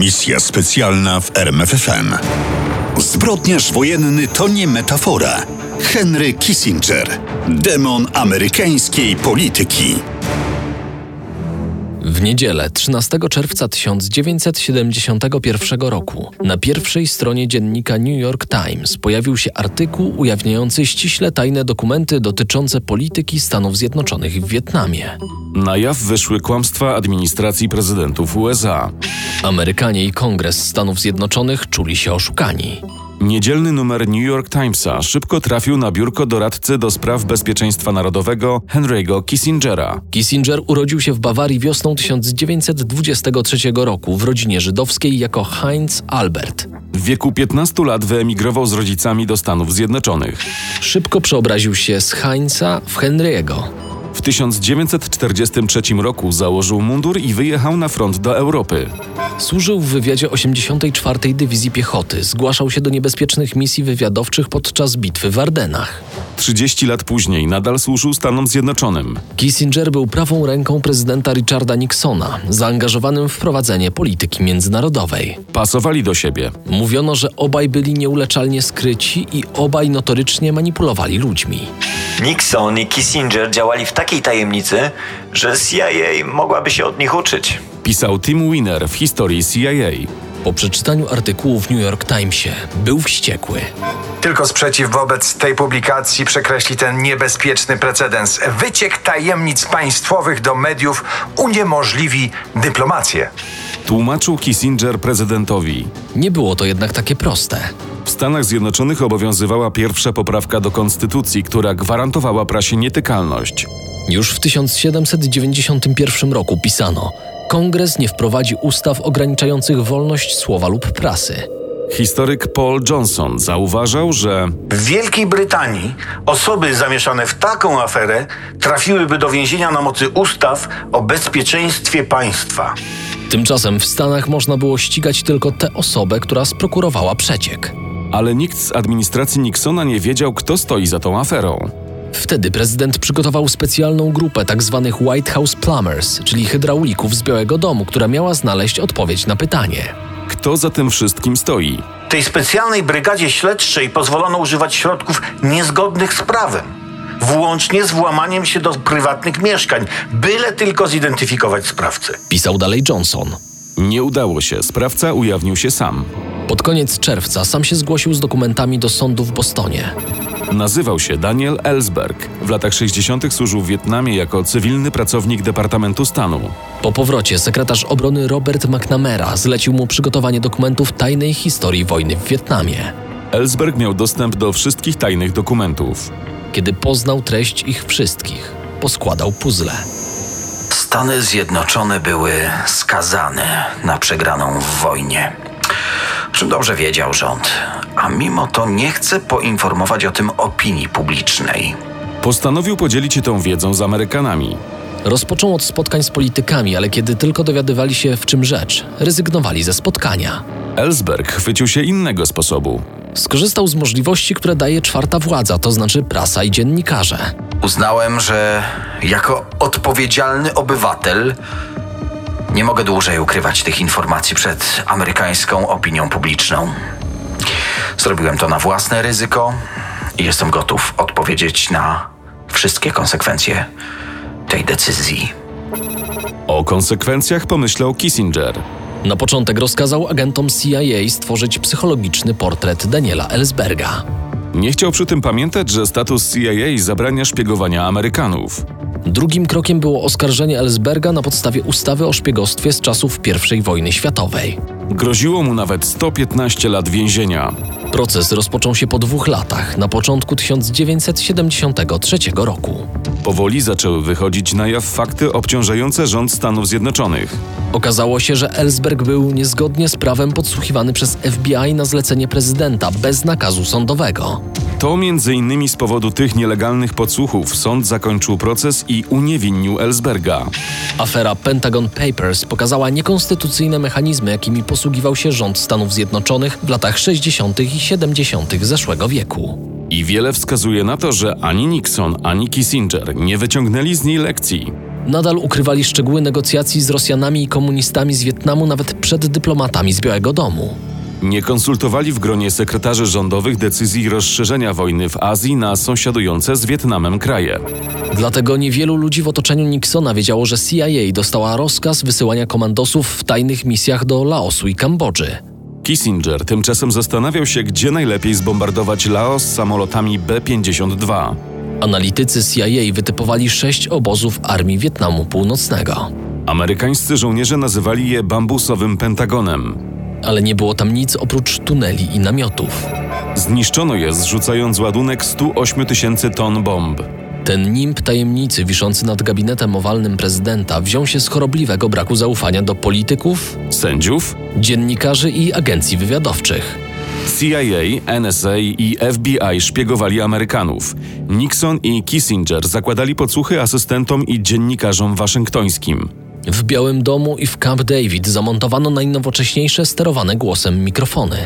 Misja specjalna w RMFFM. Zbrodniarz wojenny to nie metafora. Henry Kissinger, demon amerykańskiej polityki. W niedzielę 13 czerwca 1971 roku na pierwszej stronie dziennika New York Times pojawił się artykuł ujawniający ściśle tajne dokumenty dotyczące polityki Stanów Zjednoczonych w Wietnamie. Na jaw wyszły kłamstwa administracji prezydentów USA. Amerykanie i Kongres Stanów Zjednoczonych czuli się oszukani. Niedzielny numer New York Timesa szybko trafił na biurko doradcy do spraw bezpieczeństwa narodowego Henry'ego Kissingera. Kissinger urodził się w Bawarii wiosną 1923 roku w rodzinie żydowskiej jako Heinz Albert. W wieku 15 lat wyemigrował z rodzicami do Stanów Zjednoczonych. Szybko przeobraził się z Heinza w Henry'ego. W 1943 roku założył mundur i wyjechał na front do Europy. Służył w wywiadzie 84. Dywizji Piechoty, zgłaszał się do niebezpiecznych misji wywiadowczych podczas bitwy w Ardenach. 30 lat później nadal służył Stanom Zjednoczonym. Kissinger był prawą ręką prezydenta Richarda Nixona, zaangażowanym w prowadzenie polityki międzynarodowej. Pasowali do siebie. Mówiono, że obaj byli nieuleczalnie skryci i obaj notorycznie manipulowali ludźmi. Nixon i Kissinger działali w takiej tajemnicy, że CIA mogłaby się od nich uczyć. Pisał Tim Winner w historii CIA. Po przeczytaniu artykułu w New York Timesie był wściekły. Tylko sprzeciw wobec tej publikacji przekreśli ten niebezpieczny precedens. Wyciek tajemnic państwowych do mediów uniemożliwi dyplomację. Tłumaczył Kissinger prezydentowi. Nie było to jednak takie proste. W Stanach Zjednoczonych obowiązywała pierwsza poprawka do konstytucji, która gwarantowała prasie nietykalność. Już w 1791 roku pisano: Kongres nie wprowadzi ustaw ograniczających wolność słowa lub prasy. Historyk Paul Johnson zauważał, że W Wielkiej Brytanii osoby zamieszane w taką aferę trafiłyby do więzienia na mocy ustaw o bezpieczeństwie państwa. Tymczasem w Stanach można było ścigać tylko tę osobę, która sprokurowała przeciek. ale nikt z administracji Nixona nie wiedział, kto stoi za tą aferą. Wtedy prezydent przygotował specjalną grupę tzw. White House Plumbers, czyli hydraulików z Białego Domu, która miała znaleźć odpowiedź na pytanie. Kto za tym wszystkim stoi? Tej specjalnej brygadzie śledczej pozwolono używać środków niezgodnych z prawem, włącznie z włamaniem się do prywatnych mieszkań, byle tylko zidentyfikować sprawcę. Pisał dalej Johnson. Nie udało się, sprawca ujawnił się sam. Pod koniec czerwca sam się zgłosił z dokumentami do sądu w Bostonie. Nazywał się Daniel Ellsberg. W latach 60. służył w Wietnamie jako cywilny pracownik Departamentu Stanu. Po powrocie sekretarz obrony Robert McNamara zlecił mu przygotowanie dokumentów tajnej historii wojny w Wietnamie. Ellsberg miał dostęp do wszystkich tajnych dokumentów. Kiedy poznał treść ich wszystkich, poskładał puzzle. Stany Zjednoczone były skazane na przegraną w wojnie. Czym dobrze wiedział rząd, a mimo to nie chce poinformować o tym opinii publicznej. Postanowił podzielić się tą wiedzą z Amerykanami. Rozpoczął od spotkań z politykami, ale kiedy tylko dowiadywali się w czym rzecz, rezygnowali ze spotkania. Ellsberg chwycił się innego sposobu. Skorzystał z możliwości, które daje czwarta władza, to znaczy prasa i dziennikarze. Uznałem, że jako odpowiedzialny obywatel nie mogę dłużej ukrywać tych informacji przed amerykańską opinią publiczną. Zrobiłem to na własne ryzyko i jestem gotów odpowiedzieć na wszystkie konsekwencje tej decyzji. O konsekwencjach pomyślał Kissinger. Na początek rozkazał agentom CIA stworzyć psychologiczny portret Daniela Ellsberga. Nie chciał przy tym pamiętać, że status CIA zabrania szpiegowania Amerykanów. Drugim krokiem było oskarżenie Ellsberga na podstawie ustawy o szpiegostwie z czasów I wojny światowej. Groziło mu nawet 115 lat więzienia. Proces rozpoczął się po dwóch latach, na początku 1973 roku. Powoli zaczęły wychodzić na jaw fakty obciążające rząd Stanów Zjednoczonych. Okazało się, że Ellsberg był niezgodnie z prawem podsłuchiwany przez FBI na zlecenie prezydenta bez nakazu sądowego. To między innymi z powodu tych nielegalnych podsłuchów sąd zakończył proces i uniewinnił Ellsberga. Afera Pentagon Papers pokazała niekonstytucyjne mechanizmy, jakimi posługiwał się rząd Stanów Zjednoczonych w latach 60. i 70. zeszłego wieku. I wiele wskazuje na to, że ani Nixon, ani Kissinger nie wyciągnęli z niej lekcji. Nadal ukrywali szczegóły negocjacji z Rosjanami i komunistami z Wietnamu nawet przed dyplomatami z Białego Domu. Nie konsultowali w gronie sekretarzy rządowych decyzji rozszerzenia wojny w Azji na sąsiadujące z Wietnamem kraje. Dlatego niewielu ludzi w otoczeniu Nixona wiedziało, że CIA dostała rozkaz wysyłania komandosów w tajnych misjach do Laosu i Kambodży. Kissinger tymczasem zastanawiał się, gdzie najlepiej zbombardować Laos samolotami B-52. Analitycy CIA wytypowali sześć obozów armii Wietnamu Północnego. Amerykańscy żołnierze nazywali je bambusowym pentagonem. Ale nie było tam nic oprócz tuneli i namiotów. Zniszczono je, zrzucając ładunek 108 tysięcy ton bomb. Ten nimb tajemnicy wiszący nad gabinetem owalnym prezydenta wziął się z chorobliwego braku zaufania do polityków, Sędziów, dziennikarzy i agencji wywiadowczych. CIA, NSA i FBI szpiegowali Amerykanów. Nixon i Kissinger zakładali podsłuchy asystentom i dziennikarzom waszyngtońskim. W Białym Domu i w Camp David zamontowano najnowocześniejsze sterowane głosem mikrofony.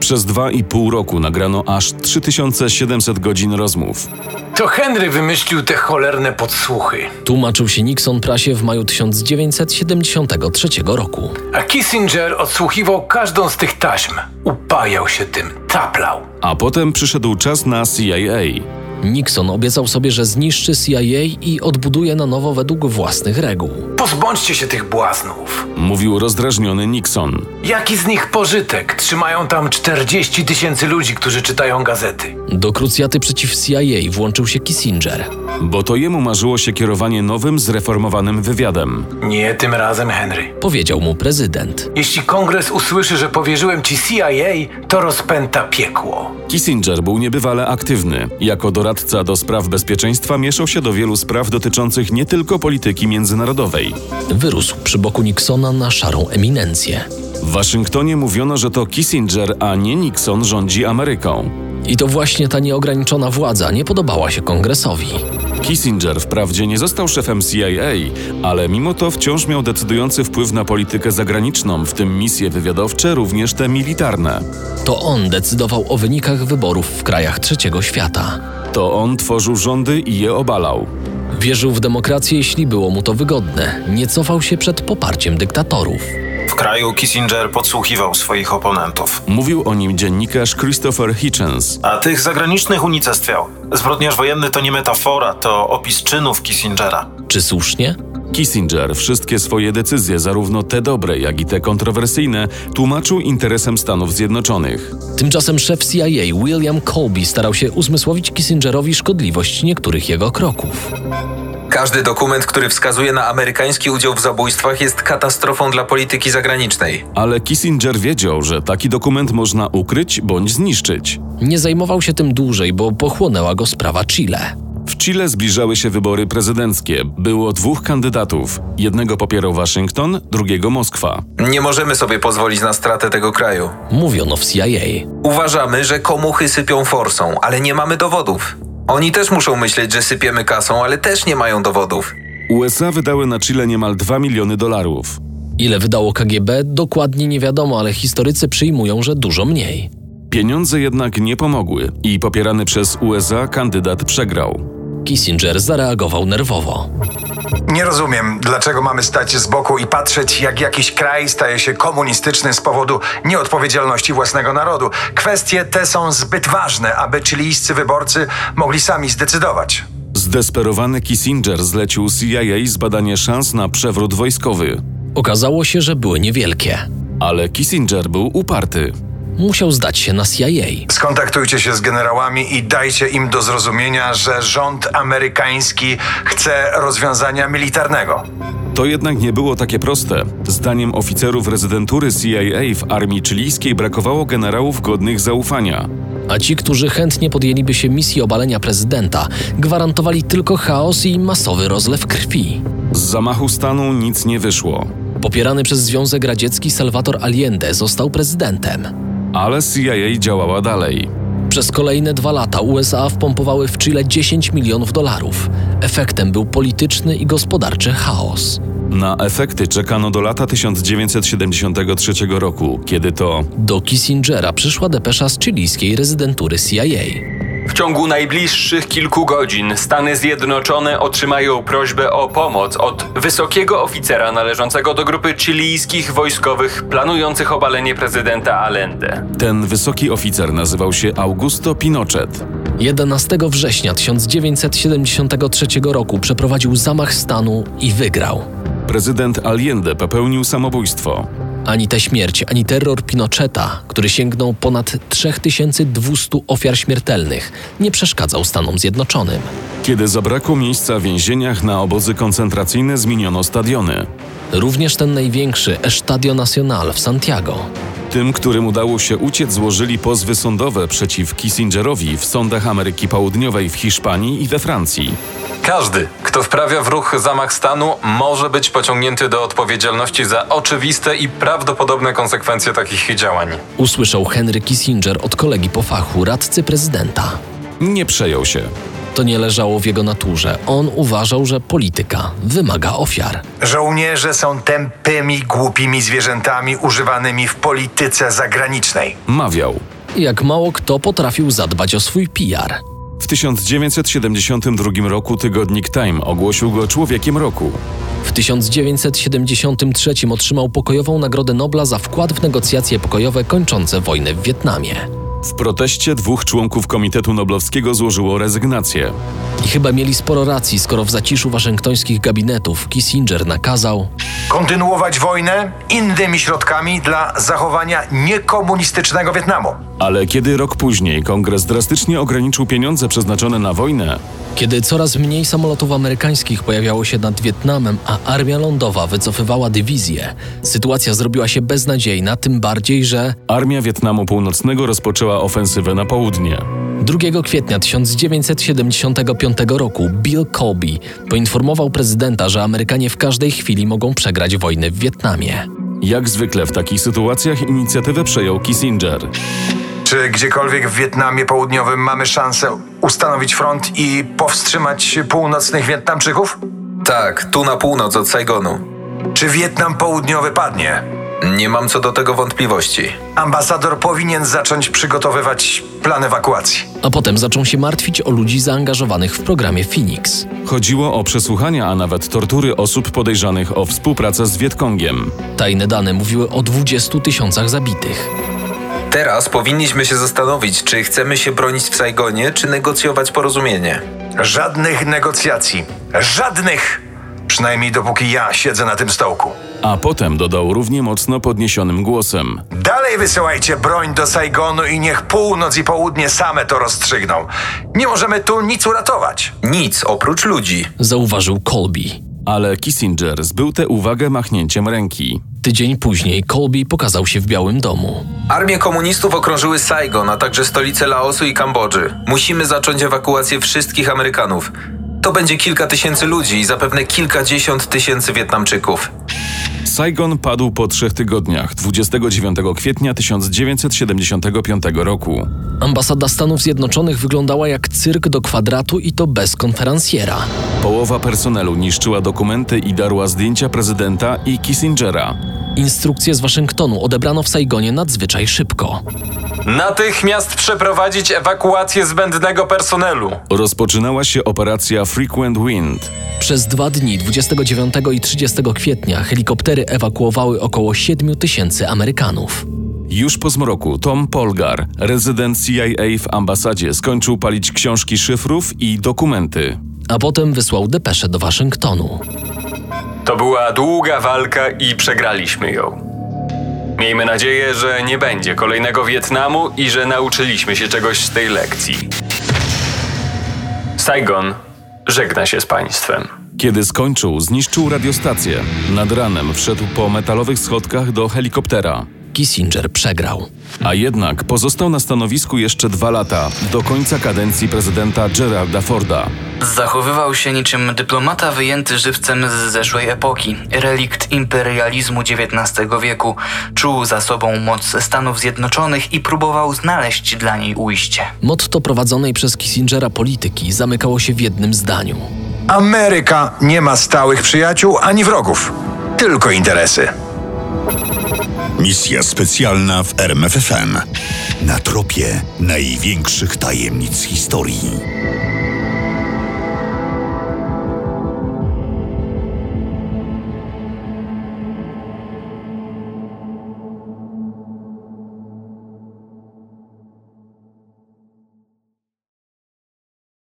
Przez dwa i pół roku nagrano aż 3700 godzin rozmów. To Henry wymyślił te cholerne podsłuchy. Tłumaczył się Nixon prasie w maju 1973 roku. A Kissinger odsłuchiwał każdą z tych taśm. Upajał się tym, taplał. A potem przyszedł czas na CIA. Nixon obiecał sobie, że zniszczy CIA i odbuduje na nowo według własnych reguł. Pozbądźcie się tych błaznów. Mówił rozdrażniony Nixon. Jaki z nich pożytek? Trzymają tam 40 tysięcy ludzi, którzy czytają gazety. Do krucjaty przeciw CIA włączył się Kissinger. Bo to jemu marzyło się kierowanie nowym, zreformowanym wywiadem. Nie tym razem, Henry. Powiedział mu prezydent. Jeśli kongres usłyszy, że powierzyłem ci CIA, to rozpęta piekło. Kissinger był niebywale aktywny. Jako doradca do spraw bezpieczeństwa mieszał się do wielu spraw dotyczących nie tylko polityki międzynarodowej. Wyrósł przy boku Nixona na szarą eminencję. W Waszyngtonie mówiono, że to Kissinger, a nie Nixon rządzi Ameryką. I to właśnie ta nieograniczona władza nie podobała się kongresowi. Kissinger wprawdzie nie został szefem CIA, ale mimo to wciąż miał decydujący wpływ na politykę zagraniczną, w tym misje wywiadowcze, również te militarne. To on decydował o wynikach wyborów w krajach trzeciego świata. To on tworzył rządy i je obalał. Wierzył w demokrację, jeśli było mu to wygodne. Nie cofał się przed poparciem dyktatorów. W kraju Kissinger podsłuchiwał swoich oponentów, Mówił o nim dziennikarz Christopher Hitchens. a tych zagranicznych unicestwiał. Zbrodniarz wojenny to nie metafora, to opis czynów Kissingera. Czy słusznie? Kissinger wszystkie swoje decyzje, zarówno te dobre, jak i te kontrowersyjne, tłumaczył interesem Stanów Zjednoczonych. Tymczasem szef CIA William Colby starał się uzmysłowić Kissingerowi szkodliwość niektórych jego kroków. Każdy dokument, który wskazuje na amerykański udział w zabójstwach, jest katastrofą dla polityki zagranicznej. Ale Kissinger wiedział, że taki dokument można ukryć bądź zniszczyć. Nie zajmował się tym dłużej, bo pochłonęła go sprawa Chile. W Chile zbliżały się wybory prezydenckie. Było dwóch kandydatów. Jednego popierał Waszyngton, drugiego Moskwa. Nie możemy sobie pozwolić na stratę tego kraju. Mówiono w CIA. Uważamy, że komuchy sypią forsą, ale nie mamy dowodów. Oni też muszą myśleć, że sypiemy kasą, ale też nie mają dowodów. USA wydały na Chile niemal 2 miliony dolarów. Ile wydało KGB, dokładnie nie wiadomo, ale historycy przyjmują, że dużo mniej. Pieniądze jednak nie pomogły i popierany przez USA kandydat przegrał. Kissinger zareagował nerwowo. Nie rozumiem, dlaczego mamy stać z boku i patrzeć, jak jakiś kraj staje się komunistyczny z powodu nieodpowiedzialności własnego narodu. Kwestie te są zbyt ważne, aby chilijscy wyborcy mogli sami zdecydować. Zdesperowany Kissinger zlecił CIA zbadanie szans na przewrót wojskowy. Okazało się, że były niewielkie. Ale Kissinger był uparty. Musiał zdać się na CIA. Skontaktujcie się z generałami i dajcie im do zrozumienia, że rząd amerykański chce rozwiązania militarnego. To jednak nie było takie proste. Zdaniem oficerów rezydentury CIA w armii chilijskiej brakowało generałów godnych zaufania. A ci, którzy chętnie podjęliby się misji obalenia prezydenta, gwarantowali tylko chaos i masowy rozlew krwi. Z zamachu stanu nic nie wyszło. Popierany przez Związek Radziecki Salvador Allende został prezydentem. Ale CIA działała dalej. Przez kolejne dwa lata USA wpompowały w Chile 10 milionów dolarów. Efektem był polityczny i gospodarczy chaos. Na efekty czekano do lata 1973 roku, kiedy to Do Kissingera przyszła depesza z chilijskiej rezydentury CIA. W ciągu najbliższych kilku godzin Stany Zjednoczone otrzymają prośbę o pomoc od wysokiego oficera należącego do grupy chilijskich wojskowych planujących obalenie prezydenta Allende. Ten wysoki oficer nazywał się Augusto Pinochet. 11 września 1973 roku przeprowadził zamach stanu i wygrał. Prezydent Allende popełnił samobójstwo. Ani tę śmierć, ani terror Pinocheta, który sięgnął ponad 3200 ofiar śmiertelnych, nie przeszkadzał Stanom Zjednoczonym. Kiedy zabrakło miejsca w więzieniach, na obozy koncentracyjne zmieniono stadiony. Również ten największy Estadio Nacional w Santiago. Tym, którym udało się uciec, złożyli pozwy sądowe przeciw Kissingerowi w sądach Ameryki Południowej w Hiszpanii i we Francji. Każdy, kto wprawia w ruch zamach stanu, może być pociągnięty do odpowiedzialności za oczywiste i prawdopodobne konsekwencje takich działań. Usłyszał Henry Kissinger od kolegi po fachu, radcy prezydenta. Nie przejął się. To nie leżało w jego naturze. On uważał, że polityka wymaga ofiar. Żołnierze są tępymi, głupimi zwierzętami używanymi w polityce zagranicznej. Mawiał. Jak mało kto potrafił zadbać o swój PR. W 1972 roku tygodnik Time ogłosił go człowiekiem roku. W 1973 otrzymał pokojową Nagrodę Nobla za wkład w negocjacje pokojowe kończące wojnę w Wietnamie. W proteście dwóch członków Komitetu Noblowskiego złożyło rezygnację. I chyba mieli sporo racji, skoro w zaciszu waszyngtońskich gabinetów Kissinger nakazał kontynuować wojnę innymi środkami dla zachowania niekomunistycznego Wietnamu. Ale kiedy rok później kongres drastycznie ograniczył pieniądze przeznaczone na wojnę, kiedy coraz mniej samolotów amerykańskich pojawiało się nad Wietnamem, a armia lądowa wycofywała dywizje, sytuacja zrobiła się beznadziejna, tym bardziej, że armia Wietnamu Północnego rozpoczęła ofensywę na południe. 2 kwietnia 1975 roku Bill Colby poinformował prezydenta, że Amerykanie w każdej chwili mogą przegrać wojnę w Wietnamie. Jak zwykle w takich sytuacjach inicjatywę przejął Kissinger. Czy gdziekolwiek w Wietnamie Południowym mamy szansę ustanowić front i powstrzymać północnych Wietnamczyków? Tak, tu na północ od Saigonu. Czy Wietnam Południowy padnie? Nie mam co do tego wątpliwości. Ambasador powinien zacząć przygotowywać plan ewakuacji. A potem zaczął się martwić o ludzi zaangażowanych w programie Phoenix. Chodziło o przesłuchania, a nawet tortury osób podejrzanych o współpracę z Wietkongiem. Tajne dane mówiły o 20 tysiącach zabitych. Teraz powinniśmy się zastanowić, czy chcemy się bronić w Saigonie, czy negocjować porozumienie. Żadnych negocjacji. Żadnych! Przynajmniej dopóki ja siedzę na tym stołku. A potem dodał równie mocno podniesionym głosem. Dalej wysyłajcie broń do Saigonu i niech północ i południe same to rozstrzygną. Nie możemy tu nic uratować. Nic oprócz ludzi. Zauważył Colby. Ale Kissinger zbył tę uwagę machnięciem ręki. Tydzień później Colby pokazał się w Białym Domu. Armie komunistów okrążyły Saigon, a także stolice Laosu i Kambodży. Musimy zacząć ewakuację wszystkich Amerykanów. To będzie kilka tysięcy ludzi i zapewne kilkadziesiąt tysięcy Wietnamczyków. Saigon padł po trzech tygodniach, 29 kwietnia 1975 roku. Ambasada Stanów Zjednoczonych wyglądała jak cyrk do kwadratu i to bez konferencjera. Połowa personelu niszczyła dokumenty i darła zdjęcia prezydenta i Kissingera. Instrukcje z Waszyngtonu odebrano w Saigonie nadzwyczaj szybko. Natychmiast przeprowadzić ewakuację zbędnego personelu. Rozpoczynała się operacja Frequent Wind. Przez dwa dni, 29 i 30 kwietnia, helikoptery ewakuowały około 7 tysięcy Amerykanów. Już po zmroku Tom Polgar, rezydent CIA w ambasadzie, skończył palić książki szyfrów i dokumenty. A potem wysłał depeszę do Waszyngtonu. To była długa walka i przegraliśmy ją. Miejmy nadzieję, że nie będzie kolejnego Wietnamu i że nauczyliśmy się czegoś z tej lekcji. Saigon żegna się z państwem. Kiedy skończył, zniszczył radiostację. Nad ranem wszedł po metalowych schodkach do helikoptera. Kissinger przegrał. A jednak pozostał na stanowisku jeszcze dwa lata, do końca kadencji prezydenta Geralda Forda. Zachowywał się niczym dyplomata wyjęty żywcem z zeszłej epoki, relikt imperializmu XIX wieku. Czuł za sobą moc Stanów Zjednoczonych i próbował znaleźć dla niej ujście. Motto prowadzonej przez Kissingera polityki zamykało się w jednym zdaniu. Ameryka nie ma stałych przyjaciół ani wrogów, tylko interesy. Misja specjalna w RMFFM. na tropie największych tajemnic historii.